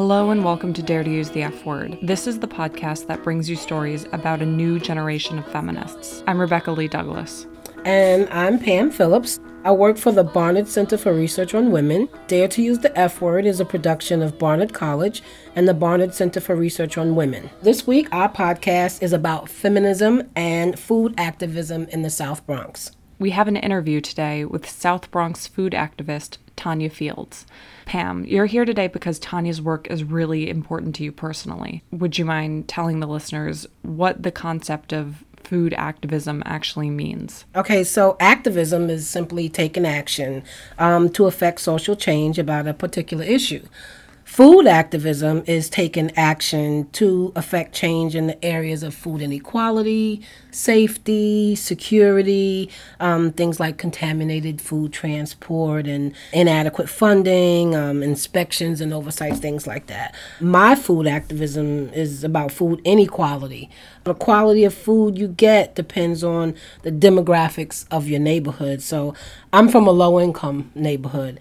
Hello and welcome to Dare to Use the F Word. This is the podcast that brings you stories about a new generation of feminists. I'm Rebecca Lee Douglas. And I'm Pam Phillips. I work for the Barnard Center for Research on Women. Dare to Use the F Word is a production of Barnard College and the Barnard Center for Research on Women. This week, our podcast is about feminism and food activism in the South Bronx. We have an interview today with South Bronx food activist Tanya Fields. Pam, you're here today because Tanya's work is really important to you personally. Would you mind telling the listeners what the concept of food activism actually means? Okay, so activism is simply taking action um, to affect social change about a particular issue. Food activism is taking action to affect change in the areas of food inequality, safety, security, um, things like contaminated food transport and inadequate funding, um, inspections and oversights, things like that. My food activism is about food inequality. The quality of food you get depends on the demographics of your neighborhood. So I'm from a low income neighborhood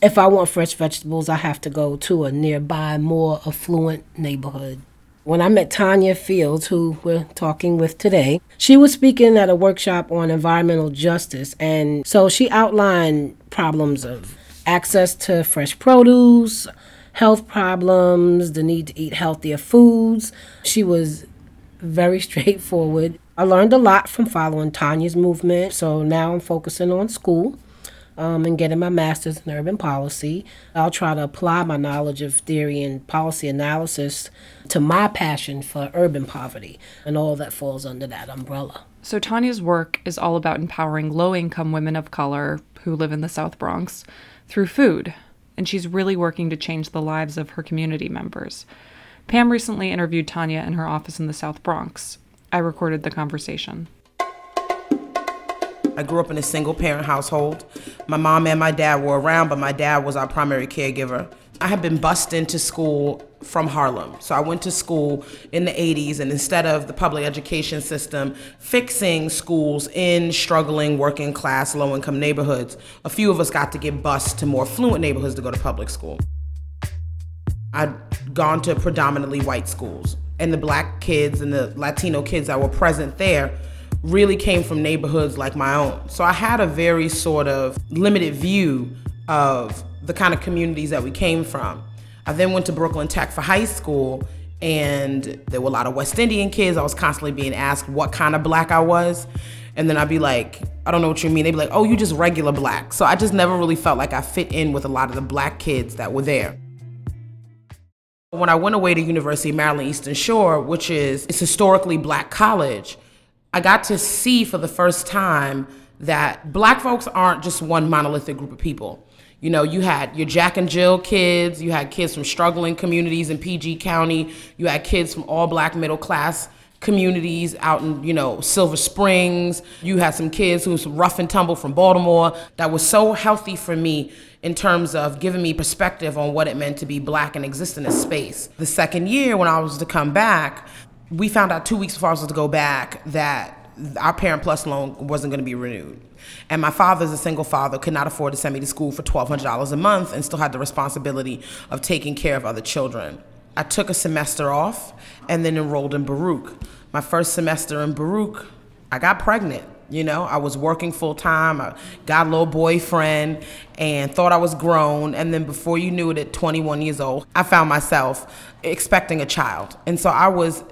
if I want fresh vegetables, I have to go to a nearby, more affluent neighborhood. When I met Tanya Fields, who we're talking with today, she was speaking at a workshop on environmental justice. And so she outlined problems of access to fresh produce, health problems, the need to eat healthier foods. She was very straightforward. I learned a lot from following Tanya's movement, so now I'm focusing on school um, and getting my master's in urban policy. I'll try to apply my knowledge of theory and policy analysis to my passion for urban poverty and all that falls under that umbrella. So, Tanya's work is all about empowering low income women of color who live in the South Bronx through food, and she's really working to change the lives of her community members. Pam recently interviewed Tanya in her office in the South Bronx. I recorded the conversation. I grew up in a single parent household. My mom and my dad were around, but my dad was our primary caregiver. I had been bused into school from Harlem. So I went to school in the 80s, and instead of the public education system fixing schools in struggling working class, low income neighborhoods, a few of us got to get bused to more fluent neighborhoods to go to public school. I'd gone to predominantly white schools, and the black kids and the Latino kids that were present there really came from neighborhoods like my own. So I had a very sort of limited view of the kind of communities that we came from. I then went to Brooklyn Tech for high school, and there were a lot of West Indian kids. I was constantly being asked what kind of black I was. And then I'd be like, I don't know what you mean. They'd be like, oh, you just regular black. So I just never really felt like I fit in with a lot of the black kids that were there. When I went away to University of Maryland Eastern Shore, which is it's historically black college, I got to see for the first time that black folks aren't just one monolithic group of people. You know, you had your Jack and Jill kids, you had kids from struggling communities in PG County, you had kids from all black middle class communities out in, you know, Silver Springs. You had some kids who was rough and tumble from Baltimore that was so healthy for me in terms of giving me perspective on what it meant to be black and exist in a space. The second year when I was to come back, we found out two weeks before I was to go back that our parent plus loan wasn't going to be renewed. And my father's a single father, could not afford to send me to school for $1,200 a month and still had the responsibility of taking care of other children. I took a semester off and then enrolled in Baruch. My first semester in Baruch, I got pregnant. You know, I was working full time. I got a little boyfriend and thought I was grown. And then before you knew it, at 21 years old, I found myself expecting a child. And so I was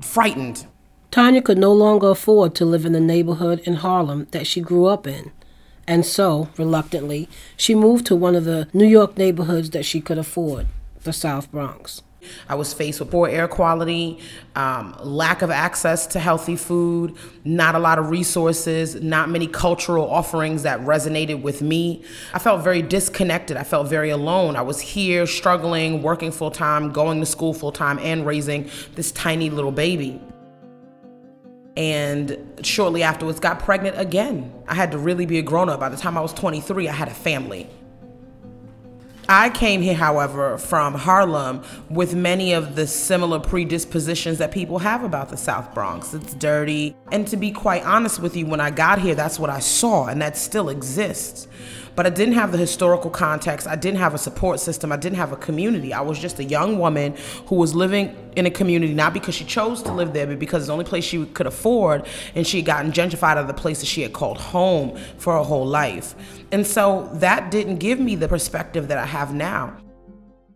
frightened. Tanya could no longer afford to live in the neighborhood in Harlem that she grew up in. And so, reluctantly, she moved to one of the New York neighborhoods that she could afford, the South Bronx. I was faced with poor air quality, um, lack of access to healthy food, not a lot of resources, not many cultural offerings that resonated with me. I felt very disconnected. I felt very alone. I was here struggling, working full time, going to school full time, and raising this tiny little baby. And shortly afterwards, got pregnant again. I had to really be a grown up. By the time I was 23, I had a family. I came here, however, from Harlem with many of the similar predispositions that people have about the South Bronx. It's dirty. And to be quite honest with you, when I got here, that's what I saw, and that still exists. but I didn't have the historical context. I didn't have a support system. I didn't have a community. I was just a young woman who was living in a community not because she chose to live there, but because it's the only place she could afford, and she had gotten gentrified out of the place that she had called home for her whole life. And so that didn't give me the perspective that I have now.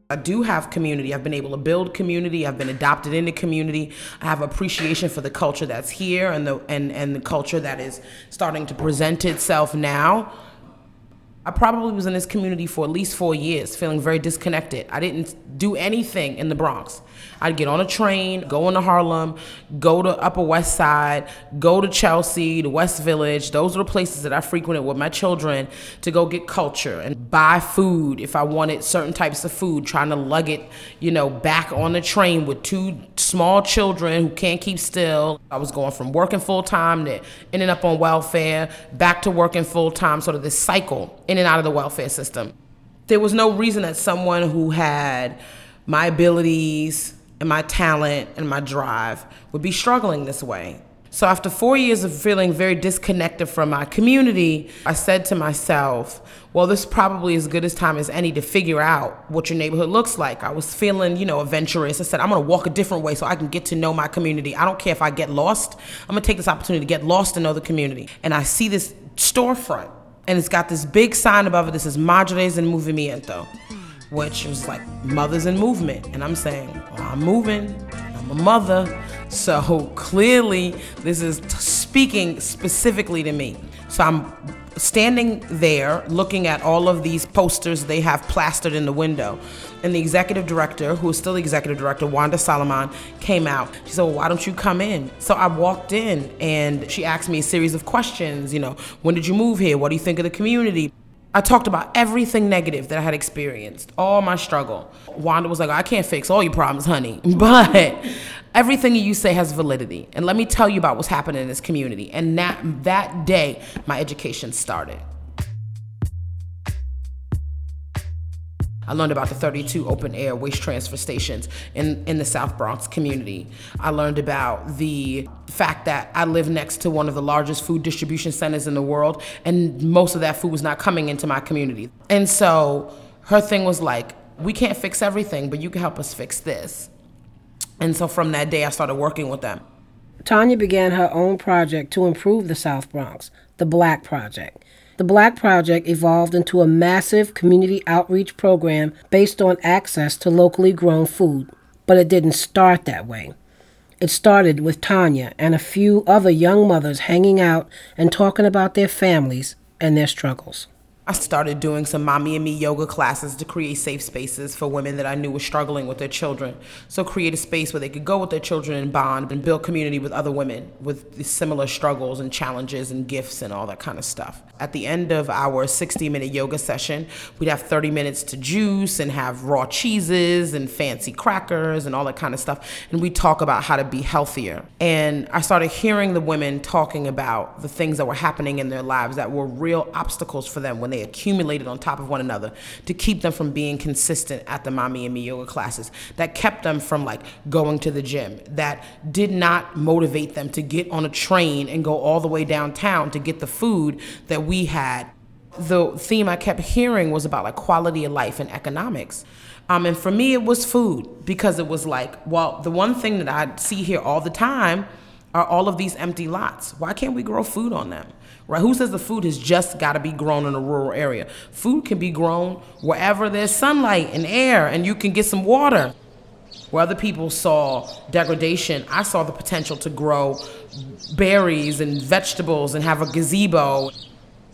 I do have community. I've been able to build community. I've been adopted into community. I have appreciation for the culture that's here and the and, and the culture that is starting to present itself now. I probably was in this community for at least four years, feeling very disconnected. I didn't do anything in the Bronx. I'd get on a train, go into Harlem, go to Upper West Side, go to Chelsea, the West Village. Those are the places that I frequented with my children to go get culture and buy food if I wanted certain types of food, trying to lug it, you know, back on the train with two small children who can't keep still. I was going from working full time to ending up on welfare, back to working full time, sort of this cycle in and out of the welfare system. There was no reason that someone who had my abilities and my talent and my drive would be struggling this way. So, after four years of feeling very disconnected from my community, I said to myself, well, this is probably as good as time as any to figure out what your neighborhood looks like. I was feeling, you know, adventurous. I said, I'm gonna walk a different way so I can get to know my community. I don't care if I get lost. I'm gonna take this opportunity to get lost and know the community. And I see this storefront, and it's got this big sign above it that says Madres en Movimiento which was like mothers in movement. And I'm saying, well, I'm moving, I'm a mother. So clearly, this is t- speaking specifically to me. So I'm standing there looking at all of these posters they have plastered in the window. And the executive director, who is still the executive director, Wanda Salaman, came out. She said, Well, why don't you come in? So I walked in and she asked me a series of questions. You know, when did you move here? What do you think of the community? I talked about everything negative that I had experienced, all my struggle. Wanda was like, I can't fix all your problems, honey, but everything you say has validity. And let me tell you about what's happening in this community. And that, that day, my education started. I learned about the 32 open air waste transfer stations in, in the South Bronx community. I learned about the fact that I live next to one of the largest food distribution centers in the world, and most of that food was not coming into my community. And so her thing was like, we can't fix everything, but you can help us fix this. And so from that day, I started working with them. Tanya began her own project to improve the South Bronx, the Black Project. The Black Project evolved into a massive community outreach program based on access to locally grown food. But it didn't start that way. It started with Tanya and a few other young mothers hanging out and talking about their families and their struggles. I started doing some mommy and me yoga classes to create safe spaces for women that I knew were struggling with their children. So create a space where they could go with their children and bond and build community with other women with similar struggles and challenges and gifts and all that kind of stuff. At the end of our 60 minute yoga session, we'd have 30 minutes to juice and have raw cheeses and fancy crackers and all that kind of stuff. And we talk about how to be healthier. And I started hearing the women talking about the things that were happening in their lives that were real obstacles for them when they they accumulated on top of one another to keep them from being consistent at the mommy and me yoga classes that kept them from like going to the gym that did not motivate them to get on a train and go all the way downtown to get the food that we had. The theme i kept hearing was about like quality of life and economics. Um, and for me it was food because it was like well the one thing that i see here all the time are all of these empty lots why can't we grow food on them right? Who says the food has just got to be grown in a rural area? Food can be grown wherever there's sunlight and air and you can get some water. Where other people saw degradation, I saw the potential to grow berries and vegetables and have a gazebo.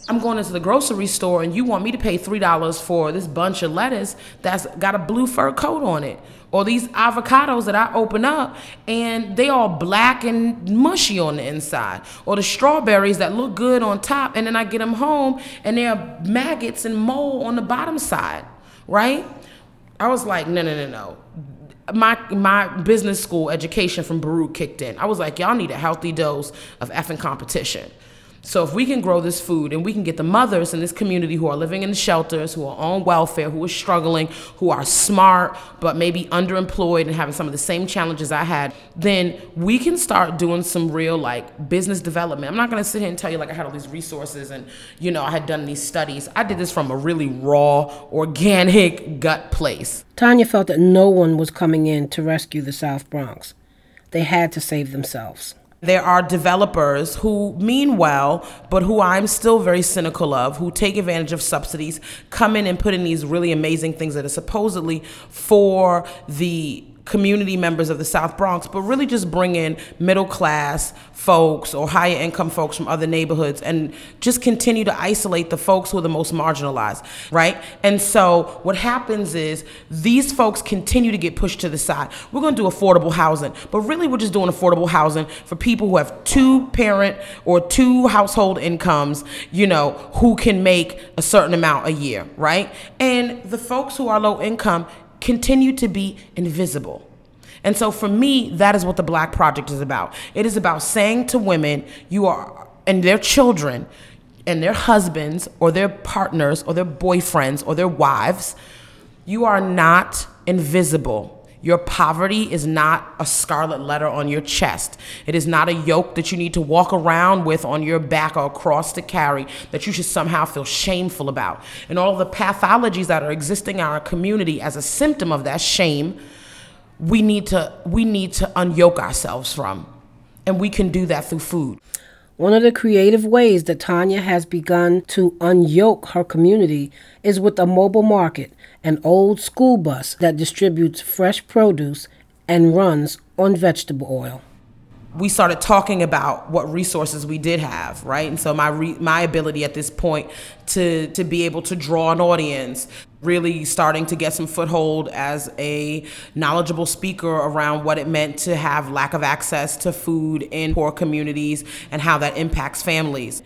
I'm going into the grocery store and you want me to pay $3 for this bunch of lettuce that's got a blue fur coat on it. Or these avocados that I open up and they all black and mushy on the inside. Or the strawberries that look good on top and then I get them home and they're maggots and mold on the bottom side, right? I was like, no, no, no, no my my business school education from Baruch kicked in. I was like, y'all need a healthy dose of effing competition So if we can grow this food and we can get the mothers in this community who are living in the shelters, who are on welfare, who are struggling, who are smart but maybe underemployed and having some of the same challenges I had, then we can start doing some real like business development. I'm not going to sit here and tell you like I had all these resources and you know I had done these studies. I did this from a really raw, organic gut place. Tanya felt that no one was coming in to rescue the South Bronx. They had to save themselves. There are developers who mean well, but who I'm still very cynical of, who take advantage of subsidies, come in and put in these really amazing things that are supposedly for the community members of the South Bronx, but really just bring in middle class folks or higher income folks from other neighborhoods and just continue to isolate the folks who are the most marginalized, right? And so what happens is these folks continue to get pushed to the side. We're going to do affordable housing, but really we're just doing affordable housing for people who have two parent or two household incomes, you know, who can make a certain amount a year, right? And the folks who are low income continue to be invisible. And so for me, that is what the Black Project is about. It is about saying to women, you are, and their children, and their husbands, or their partners, or their boyfriends, or their wives, you are not invisible. Your poverty is not a scarlet letter on your chest. It is not a yoke that you need to walk around with on your back or cross to carry that you should somehow feel shameful about. And all the pathologies that are existing in our community as a symptom of that shame, we need to we need to unyoke ourselves from. And we can do that through food. One of the creative ways that Tanya has begun to unyoke her community is with a mobile market, an old school bus that distributes fresh produce and runs on vegetable oil we started talking about what resources we did have, right? And so my re- my ability at this point to to be able to draw an audience, really starting to get some foothold as a knowledgeable speaker around what it meant to have lack of access to food in poor communities and how that impacts families.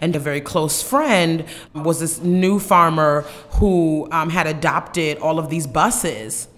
And a very close friend was this new farmer who um, had adopted all of these buses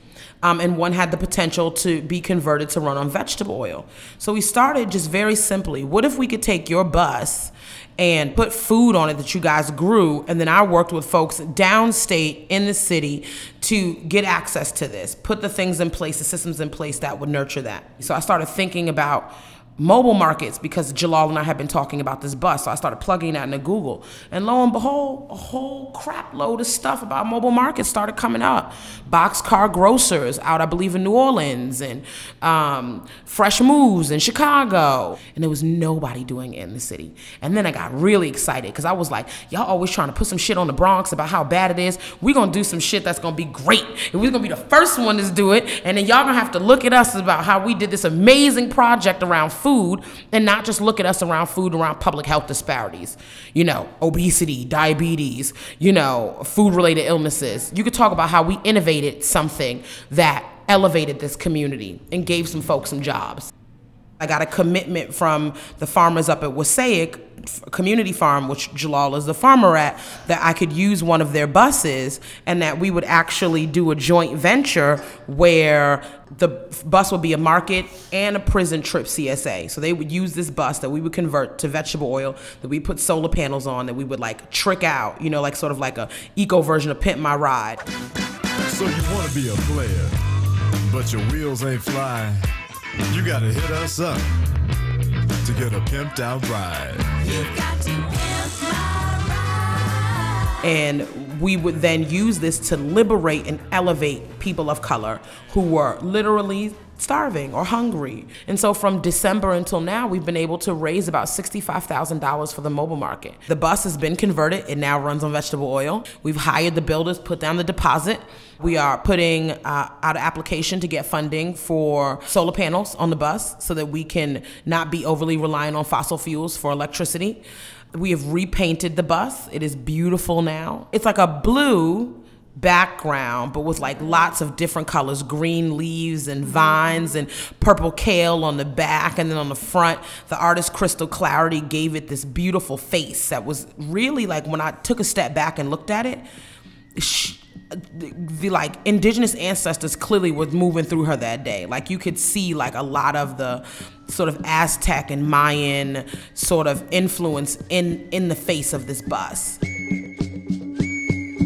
um, and one had the potential to be converted to run on vegetable oil. So we started just very simply what if we could take your bus and put food on it that you guys grew. And then I worked with folks downstate in the city to get access to this, put the things in place, the systems in place that would nurture that. So I started thinking about mobile markets because Jalal and I had been talking about this bus. So I started plugging that into Google. And lo and behold, a whole crap load of stuff about mobile markets started coming up. Boxcar grocers out, I believe, in New Orleans and um, Fresh Moves in Chicago. And there was nobody doing it in the city. And then I got really excited because I was like, y'all always trying to put some shit on the Bronx about how bad it is. We're going to do some shit that's going to be great. And we're going to be the first one to do it. And then y'all going to have to look at us about how we did this amazing project around food and not just look at us around food around public health disparities. You know, obesity, diabetes, you know, food related illnesses. You could talk about how we innovated something that elevated this community and gave some folks some jobs. I got a commitment from the farmers up at Wassaic community farm, which Jalal is the farmer at, that I could use one of their buses and that we would actually do a joint venture where the bus would be a market and a prescription CSA. So they would use this bus that we would convert to vegetable oil, that we put solar panels on, that we would like trick out, you know, like sort of like a eco version of Pimp My Ride. So you want to be a player, but your wheels ain't flying. You gotta hit us up to get a pimped out ride. And we would then use this to liberate and elevate people of color who were literally starving or hungry. And so from December until now, we've been able to raise about $65,000 for the mobile market. The bus has been converted. It now runs on vegetable oil. We've hired the builders, put down the deposit. We are putting uh, out an application to get funding for solar panels on the bus so that we can not be overly reliant on fossil fuels for electricity. We have repainted the bus. It is beautiful now. It's like a blue background, but with like lots of different colors green leaves and vines and purple kale on the back. And then on the front, the artist Crystal Clarity gave it this beautiful face that was really like when I took a step back and looked at it, she, the, like indigenous ancestors clearly was moving through her that day. Like you could see like a lot of the sort of Aztec and Mayan sort of influence in in the face of this bus.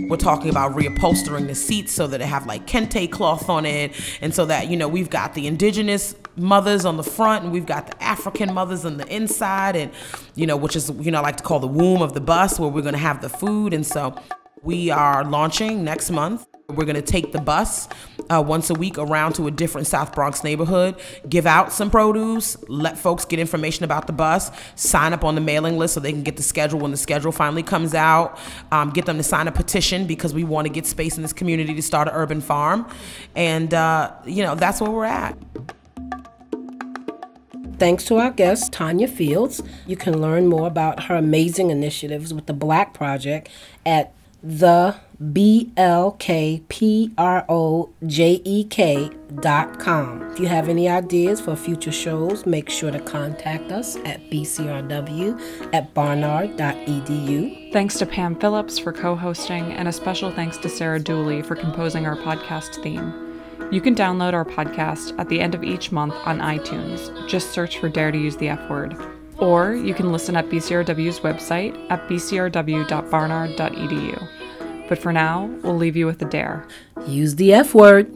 We're talking about reupholstering the seats so that they have like kente cloth on it, and so that you know we've got the indigenous mothers on the front, and we've got the African mothers on the inside, and you know which is you know I like to call the womb of the bus where we're going to have the food, and so we are launching next month. We're going to take the bus uh, once a week around to a different South Bronx neighborhood, give out some produce, let folks get information about the bus, sign up on the mailing list so they can get the schedule when the schedule finally comes out, um, get them to sign a petition because we want to get space in this community to start an urban farm. And, uh, you know, that's where we're at. Thanks to our guest, Tanya Fields. You can learn more about her amazing initiatives with the Black Project at the B L K P R O J E K dot com. If you have any ideas for future shows, make sure to contact us at bcrw at barnard.edu. Thanks to Pam Phillips for co hosting, and a special thanks to Sarah Dooley for composing our podcast theme. You can download our podcast at the end of each month on iTunes. Just search for Dare to Use the F Word. Or you can listen at BCRW's website at bcrw.barnard.edu. But for now, we'll leave you with a dare. Use the F word.